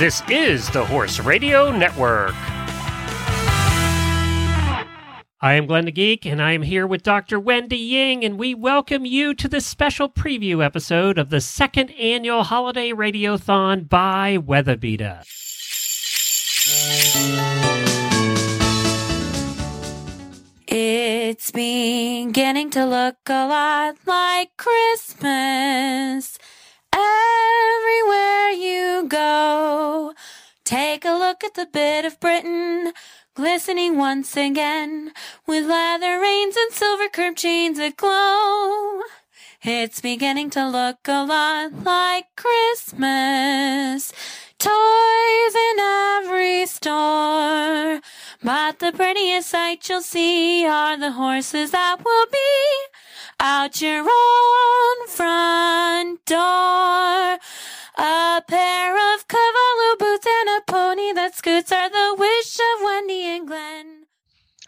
This is the Horse Radio Network. I am Glenn the Geek, and I am here with Dr. Wendy Ying, and we welcome you to this special preview episode of the second annual Holiday Radiothon by Weatherbeeta. It's beginning to look a lot like Christmas look at the bit of Britain glistening once again with leather reins and silver curb chains that glow. It's beginning to look a lot like Christmas. Toys in every store. But the prettiest sight you'll see are the horses that will be out your own front door. A pair of are the wish of Wendy and Glenn.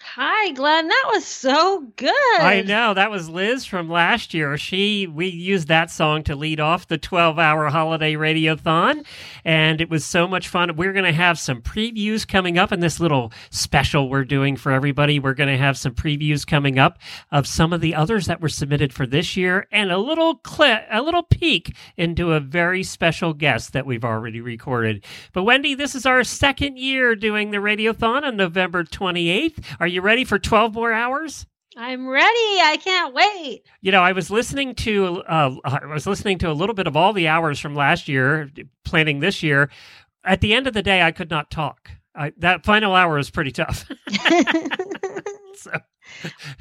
Hi, Glenn. That was so good. I know that was Liz from last year. She we used that song to lead off the 12-hour holiday radiothon, and it was so much fun. We're going to have some previews coming up in this little special we're doing for everybody. We're going to have some previews coming up of some of the others that were submitted for this year, and a little clip, a little peek into a very special guest that we've already recorded. But Wendy, this is our second year doing the radiothon on November 28th. Are you ready for 12 more hours? I'm ready. I can't wait. You know, I was listening to uh, I was listening to a little bit of all the hours from last year, planning this year. At the end of the day, I could not talk. I, that final hour was pretty tough. so,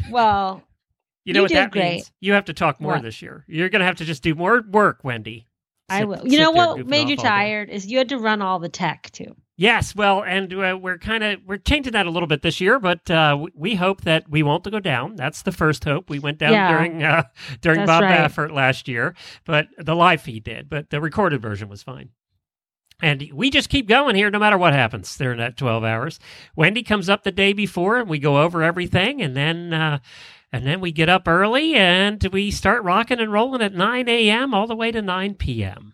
well, you know you what that great. means? You have to talk more What? this year. You're going to have to just do more work, Wendy. I will. You know what made you all day. tired is you had to run all the tech too. Yes, well, and uh, we're kind of we're changing that a little bit this year, but uh, we, hope that we won't go down. That's the first hope. We went down Yeah. during uh, during That's Bob right. Baffert last year, but the live feed did, but the recorded version was fine. And we just keep going here no matter what happens during that 12 hours. Wendy comes up the day before and we go over everything and then uh, and then we get up early and we start rocking and rolling at 9 a.m. all the way to 9 p.m.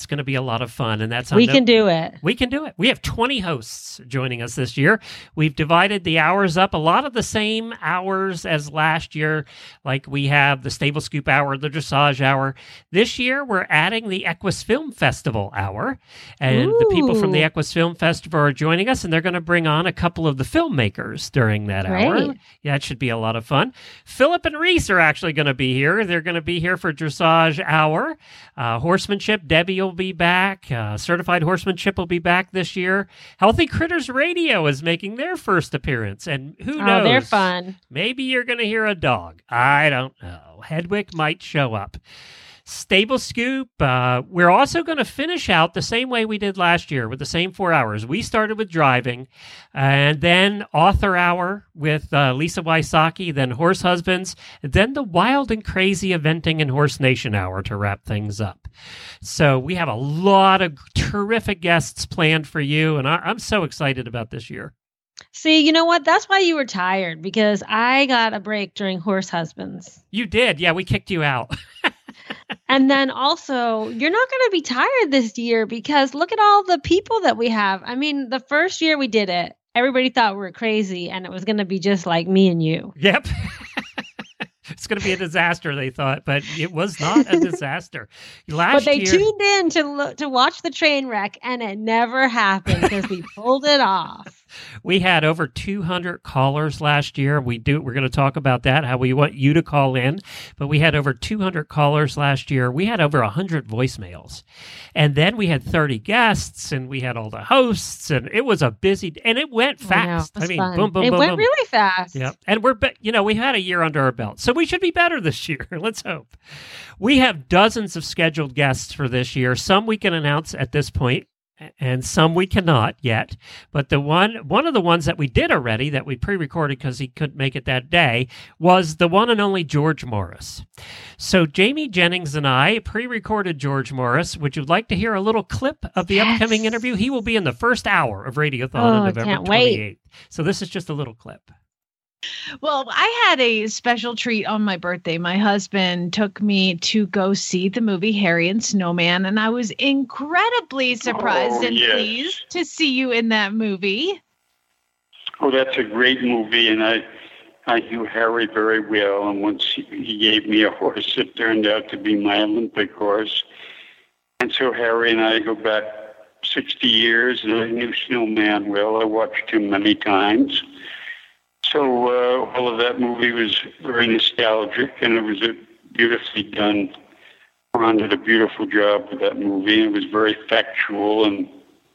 It's going to be a lot of fun and that's We no- can do it. we can do it. We have 20 hosts joining us this year. We've divided the hours up, a lot of the same hours as last year. Like we have the Stable Scoop hour, the Dressage hour. This year, we're adding the Equus Film Festival hour. And the people from the Equus Film Festival are joining us, and they're going to bring on a couple of the filmmakers during that hour. Great. Yeah, it should be a lot of fun. Philip and Reese are actually going to be here. They're going to be here for Dressage Hour. Uh, horsemanship, Debbie will be back. Uh, Certified Horsemanship will be back this year. Healthy Critters Radio is making their first appearance. And who knows? Oh, they're fun. Maybe you're going to hear a dog. I don't know. Hedwig might show up. Stable Scoop. Uh, we're also going to finish out the same way we did last year with the same four hours. We started with driving, and then Author Hour with uh, Lisa Wysocki, then Horse Husbands, then the Wild and Crazy Eventing and Horse Nation Hour to wrap things up. So we have a lot of terrific guests planned for you, and I- I'm so excited about this year. See, you know what? That's why you were tired because I got a break during Horse Husbands. You did, yeah. We kicked you out. And then also, you're not going to be tired this year because look at all the people that we have. I mean, the first year we did it, everybody thought we were crazy and it was going to be just like me and you. Yep. it's going to be a disaster, they thought, but it was not a disaster. Last But they year, tuned in to look, to watch the train wreck and it never happened because we pulled it off. We had over 200 callers last year. We do. We're going to talk about that. How we want you to call in, but we had over 200 callers last year. We had over 100 voicemails, and then we had 30 guests, and we had all the hosts, and it was a busy. And it went I know, fast. it was mean, fun. boom, boom, it boom, went boom. really fast. Yep. And we're, be- you know, we had a year under our belt. So we should be better this year. Let's hope. We have dozens of scheduled guests for this year. Some we can announce at this point, and some we cannot yet. But the one, one of the ones that we did already that we pre-recorded because he couldn't make it that day was the one and only George Morris. So Jamie Jennings and I pre-recorded George Morris. Would you like to hear a little clip of the Yes. upcoming interview? He will be in the first hour of Radiothon Oh, on November 28th. So this is just a little clip. Well, I had a special treat on my birthday. My husband took me to go see the movie Harry and Snowman, and I was incredibly surprised Oh, and yes. pleased to see you in that movie. Oh, that's a great movie, and I I knew Harry very well. And once he, gave me a horse that turned out to be my Olympic horse, and so Harry and I go back sixty years, and I knew Snowman well. I watched him many times. So uh, all of that movie was very nostalgic, and it was a beautifully done. Ron did a beautiful job with that movie. It was very factual and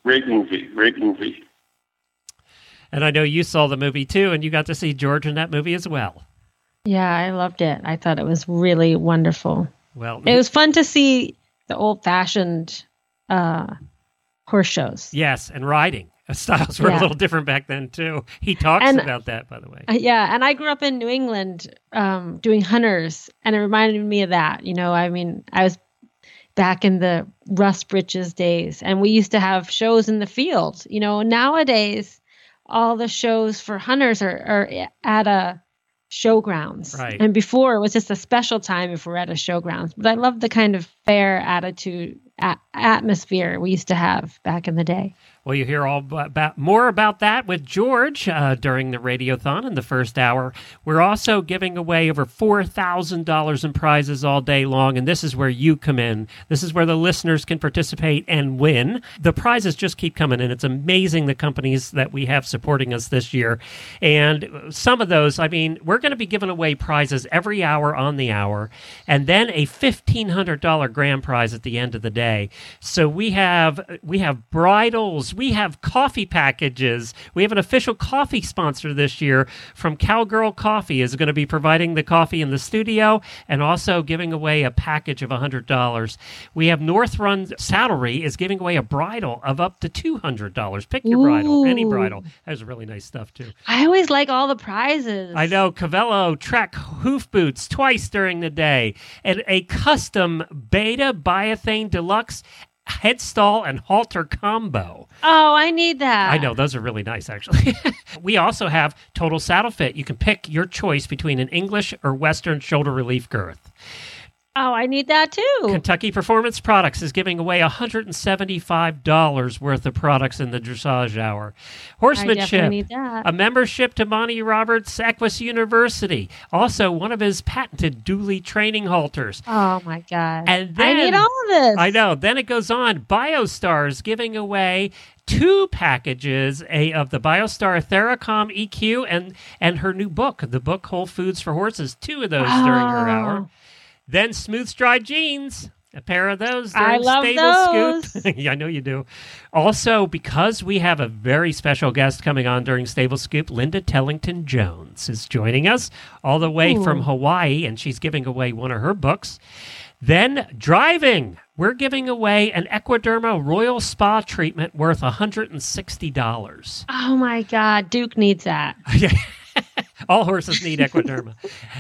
great movie. Great movie. And I know you saw the movie too, and you got to see George in that movie as well. Yeah, I loved it. I thought it was really wonderful. Well, It was fun to see the old fashioned uh, horse shows. yes, and riding styles were a little different back then too. He talks And- about that, by the way. Yeah, and I grew up in New England um, doing hunters, and it reminded me of that. You know, I mean, I was back in the Rust Britches days, and we used to have shows in the field. You know, nowadays, all the shows for hunters are, are at a showgrounds. Right. And before, it was just a special time if we're at a showgrounds. But I love the kind of fair attitude, a- atmosphere we used to have back in the day. Well, you hear all about more about that with George uh, during the radiothon in the first hour. We're also giving away over four thousand dollars in prizes all day long, and this is where you come in. This is where the listeners can participate and win. The prizes just keep coming in. It's amazing the companies that we have supporting us this year, and some of those. I mean, we're going to be giving away prizes every hour on the hour, and then a fifteen hundred dollar grand prize at the end of the day. So we have we have bridles, we have coffee packages. We have an official coffee sponsor this year from Cowgirl Coffee is going to be providing the coffee in the studio and also giving away a package of hundred dollars. We have North Run Saddlery is giving away a bridle of up to two hundred dollars. Pick your bridle, any Ooh. bridle. That's really nice stuff too. I always like all the prizes. I know Cavallo Trek hoof boots twice during the day, and a custom Beta Biothane Deluxe headstall and halter combo. Oh, I need that. I know those are really nice, actually. we also have Total Saddle Fit. You can pick your choice between an English or Western shoulder relief girth. Oh, I need that too. Kentucky Performance Products is giving away $175 worth of products in the dressage hour. Horsemanship. definitely need that. A membership to Monty Roberts Equus University. Also, one of his patented dually training halters. oh my god! And I need all of this. I know. Then it goes on. BioStars giving away two packages a, of the BioStar Theracom EQ and and her new book, the book Whole Foods for Horses. Two of those during her oh. hour. Then Smooth Stride jeans. A pair of those. I love Stable those. Scoop. yeah, I know you do. Also, because we have a very special guest coming on during Stable Scoop, Linda Tellington Jones is joining us all the way from Hawaii, and she's giving away one of her books. Then driving. We're giving away an Equiderma Royal Spa treatment worth $160. Oh my god! Duke needs that. All horses need Equiderma.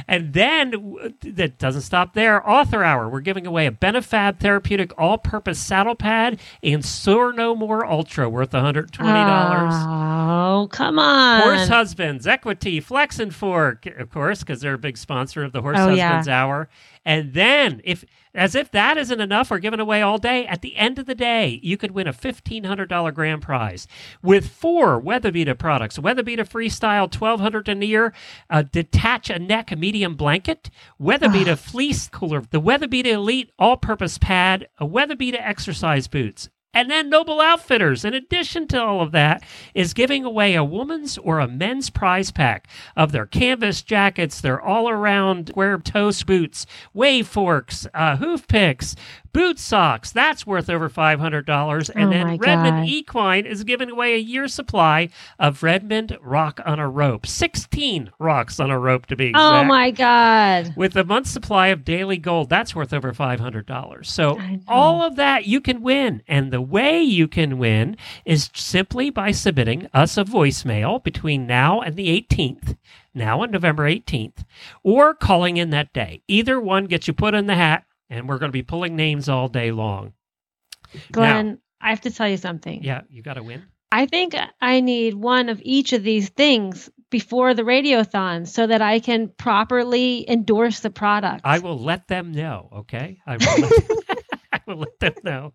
and then that doesn't stop there. Author Hour. We're giving away a Benefab Therapeutic All Purpose Saddle Pad and Sore No More Ultra worth $120. Oh, come on. Horse Husbands, Equity, Flex and Fork, of course, because they're a big sponsor of the Horse Oh, yeah. Husbands Hour. And then, if as if that isn't enough, we're giving away all day. At the end of the day, you could win a fifteen hundred dollar grand prize with four Weatherbeeta products: Weatherbeeta Freestyle twelve hundred denier, a detach a neck medium blanket, Weatherbeeta fleece cooler, the Weatherbeeta Elite all-purpose pad, a Weatherbeeta exercise boots. And then Noble Outfitters, in addition to all of that, is giving away a woman's or a men's prize pack of their canvas jackets, their all around square toe boots, wave forks, uh, hoof picks, boot socks. That's worth over $500. And Oh then Redmond God. Equine is giving away a year's supply of Redmond Rock on a Rope. 16 rocks on a rope to be oh exact Oh my god! with a month's supply of daily gold that's worth over $500 so all of that you can win and the way you can win is simply by submitting us a voicemail between now and the 18th now on november 18th or calling in that day either one gets you put in the hat and we're going to be pulling names all day long Glenn, I have to tell you something. yeah you got to win I think I need one of each of these things before the radiothon so that I can properly endorse the product. I will let them know. Okay, I will let, I will let them know.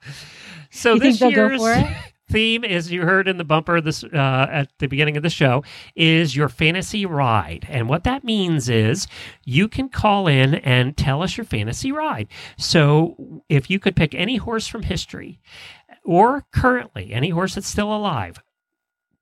So You this think they'll go year's for it? theme, as you heard in the bumper this uh, at the beginning of the show, is your fantasy ride. And what that means is you can call in and tell us your fantasy ride. So if you could pick any horse from history or currently any horse that's still alive,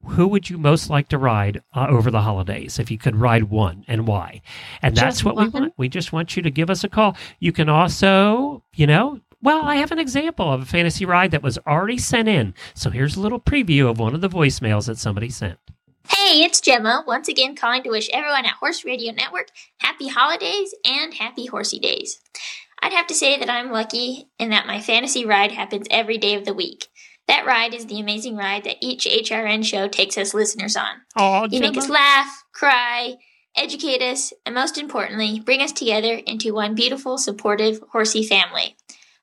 who would you most like to ride uh, over the holidays if you could ride one and why? And that's Just what we want. We just want you to give us a call. You can also, you know, well, I have an example of a fantasy ride that was already sent in. So here's a little preview of one of the voicemails that somebody sent. Hey, it's Gemma, once again calling to wish everyone at Horse Radio Network happy holidays and happy horsey days. I'd have to say that I'm lucky in that my fantasy ride happens every day of the week. That ride is the amazing ride that each HRN show takes us listeners on. Oh, You make us laugh, cry, educate us, and most importantly, bring us together into one beautiful, supportive, horsey family.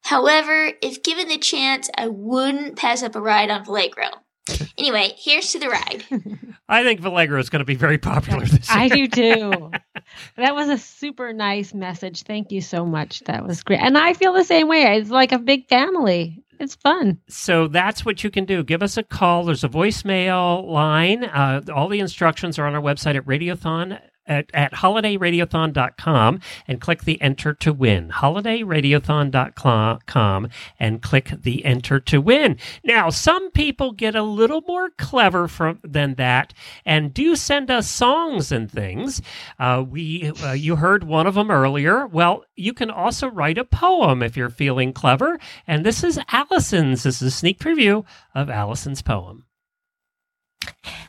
However, if given the chance, I wouldn't pass up a ride on Valegro. Anyway, here's to the ride. I think Valegro is going to be very popular this year. I do too. that was a super nice message. Thank you so much. That was great. And I feel the same way. It's like a big family. It's fun. So that's what you can do. Give us a call. There's a voicemail line. Uh, all the instructions are on our website at Radiothon. At, at holidayradiothon.com and click the enter to win. Holidayradiothon.com and click the enter to win. Now, some people get a little more clever from than that and do send us songs and things. Uh, we uh, you heard one of them earlier. Well, you can also write a poem if you're feeling clever. And this is Allison's. This is a sneak preview of Allison's poem.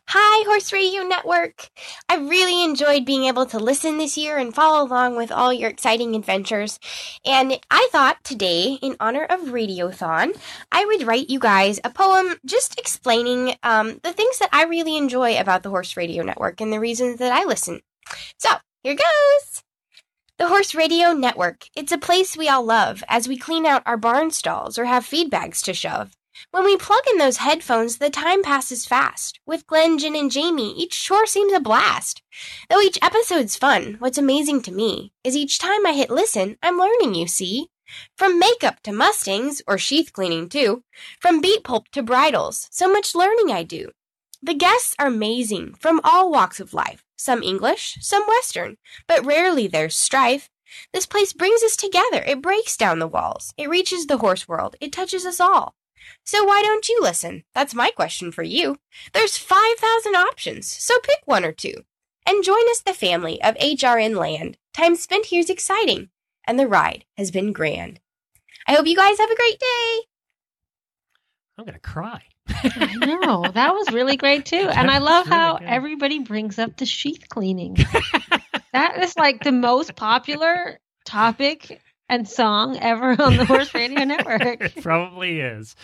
Hi, Horse Radio Network. I really enjoyed being able to listen this year and follow along with all your exciting adventures. And I thought today, in honor of Radiothon, I would write you guys a poem just explaining um, the things that I really enjoy about the Horse Radio Network and the reasons that I listen. So, here goes. The Horse Radio Network. It's a place we all love as we clean out our barn stalls or have feed bags to shove. When we plug in those headphones, the time passes fast. With Glenn, Jen, and Jamie, each chore seems a blast. Though each episode's fun, what's amazing to me is each time I hit listen, I'm learning, you see. From makeup to Mustangs, or sheath cleaning too. From beet pulp to bridles, so much learning I do. The guests are amazing from all walks of life. Some English, some Western, but rarely there's strife. This place brings us together. It breaks down the walls. It reaches the horse world. It touches us all. So why don't you listen? That's my question for you. There's 5,000 options, so pick one or two. And join us, the family of HRN Land. Time spent here's exciting, and the ride has been grand. I hope you guys have a great day. I'm going to cry. I know. That was really great too. And I love was really how good. everybody brings up the sheath cleaning. that is like the most popular topic and song ever on the Horse Radio Network. It probably is.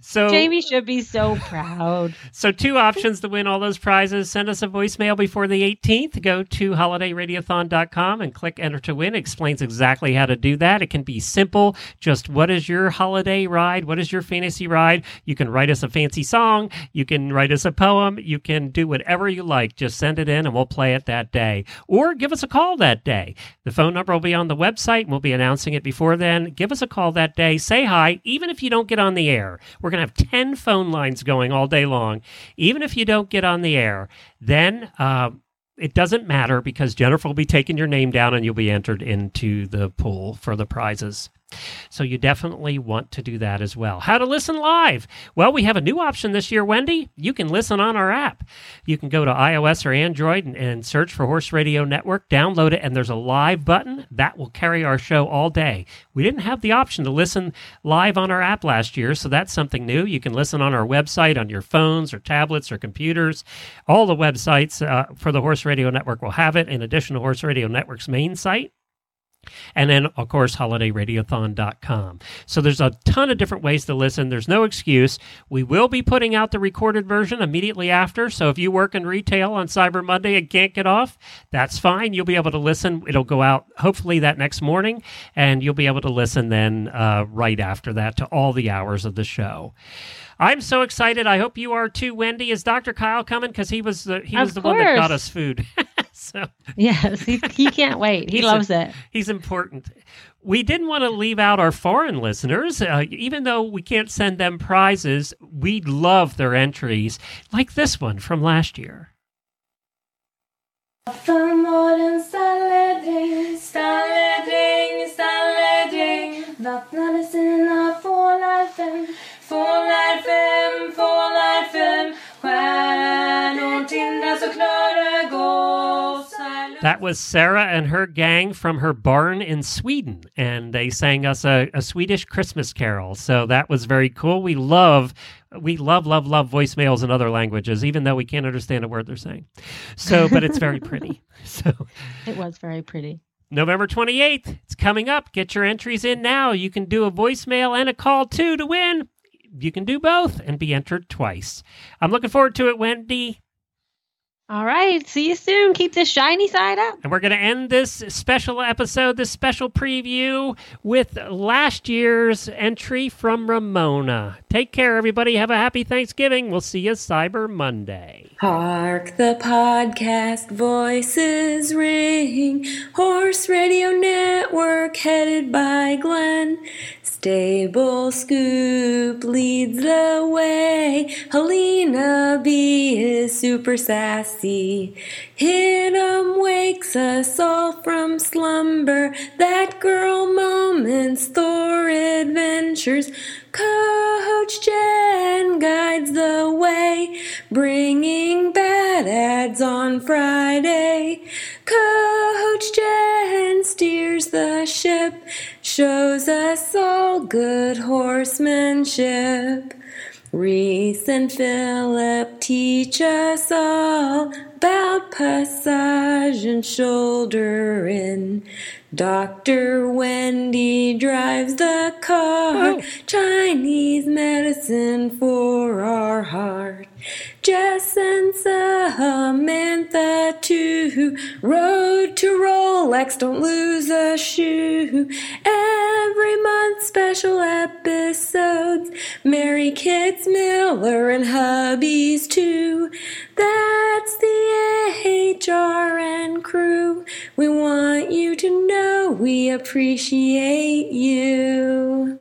So Jamie should be so proud. So, two options to win all those prizes. Send us a voicemail before the 18th. Go to holidayradiothon.com and click enter to win. It explains exactly how to do that. It can be simple. Just what is your holiday ride? What is your fantasy ride? You can write us a fancy song. You can write us a poem. You can do whatever you like. Just send it in and we'll play it that day. Or give us a call that day. The phone number will be on the website and we'll be announcing it before then. Give us a call that day. Say hi, even if you don't get on the air. We're going to have 10 phone lines going all day long. Even if you don't get on the air, then uh, it doesn't matter because Jennifer will be taking your name down and you'll be entered into the pool for the prizes. So you definitely want to do that as well. How to listen live? Well, we have a new option this year, Wendy. You can listen on our app. You can go to iOS or Android and, and search for Horse Radio Network, download it, and there's a live button that will carry our show all day. We didn't have the option to listen live on our app last year, so that's something new. You can listen on our website on your phones or tablets or computers. All the websites uh, for the Horse Radio Network will have it, in addition to Horse Radio Network's main site. And then of course holidayradiothon.com so there's a ton of different ways to listen there's no excuse we will be putting out the recorded version immediately after so if you work in retail on cyber monday and can't get off that's fine you'll be able to listen it'll go out hopefully that next morning and you'll be able to listen then uh, right after that to all the hours of the show I'm so excited. I hope you are too, Wendy. Is Dr. Kyle coming? Because he was the he Of was the one that got us food. so Yes, he, he can't wait. He He's a- loves it. he's important. We didn't want to leave out our foreign listeners, uh, even though we can't send them prizes. We love their entries, like this one from last year. That was Sarah and her gang from her barn in Sweden, and they sang us a, a Swedish Christmas carol. So that was very cool. We love, we love, love, love voicemails in other languages, even though we can't understand a word they're saying. So, but it's very pretty. So. It was very pretty. November 28th, it's coming up. Get your entries in now. You can do a voicemail and a call too to win. You can do both and be entered twice. I'm looking forward to it, Wendy. All right. See you soon. Keep the shiny side up. And we're going to end this special episode, this special preview, with last year's entry from Ramona. Take care, everybody. Have a happy Thanksgiving. We'll see you Cyber Monday. Hark the podcast voices ring. Horse Radio Network headed by Glenn. Stable Scoop leads the way. Helena B is super sassy. Hit'em wakes us all from slumber. That girl moments, Thor adventures. Coach Jen guides the way, bringing bad ads on Friday. Coach Jen steers the ship, shows us all good horsemanship. Reese and Philip teach us all about passage and shoulder in. Dr. Wendy drives the car, oh. Chinese medicine for our heart. Jess and Samantha too, road to Rolex, don't lose a shoe. Every month special episodes, Mary Kids Miller and hubbies too. That's the HRN crew. We want you to know we appreciate you.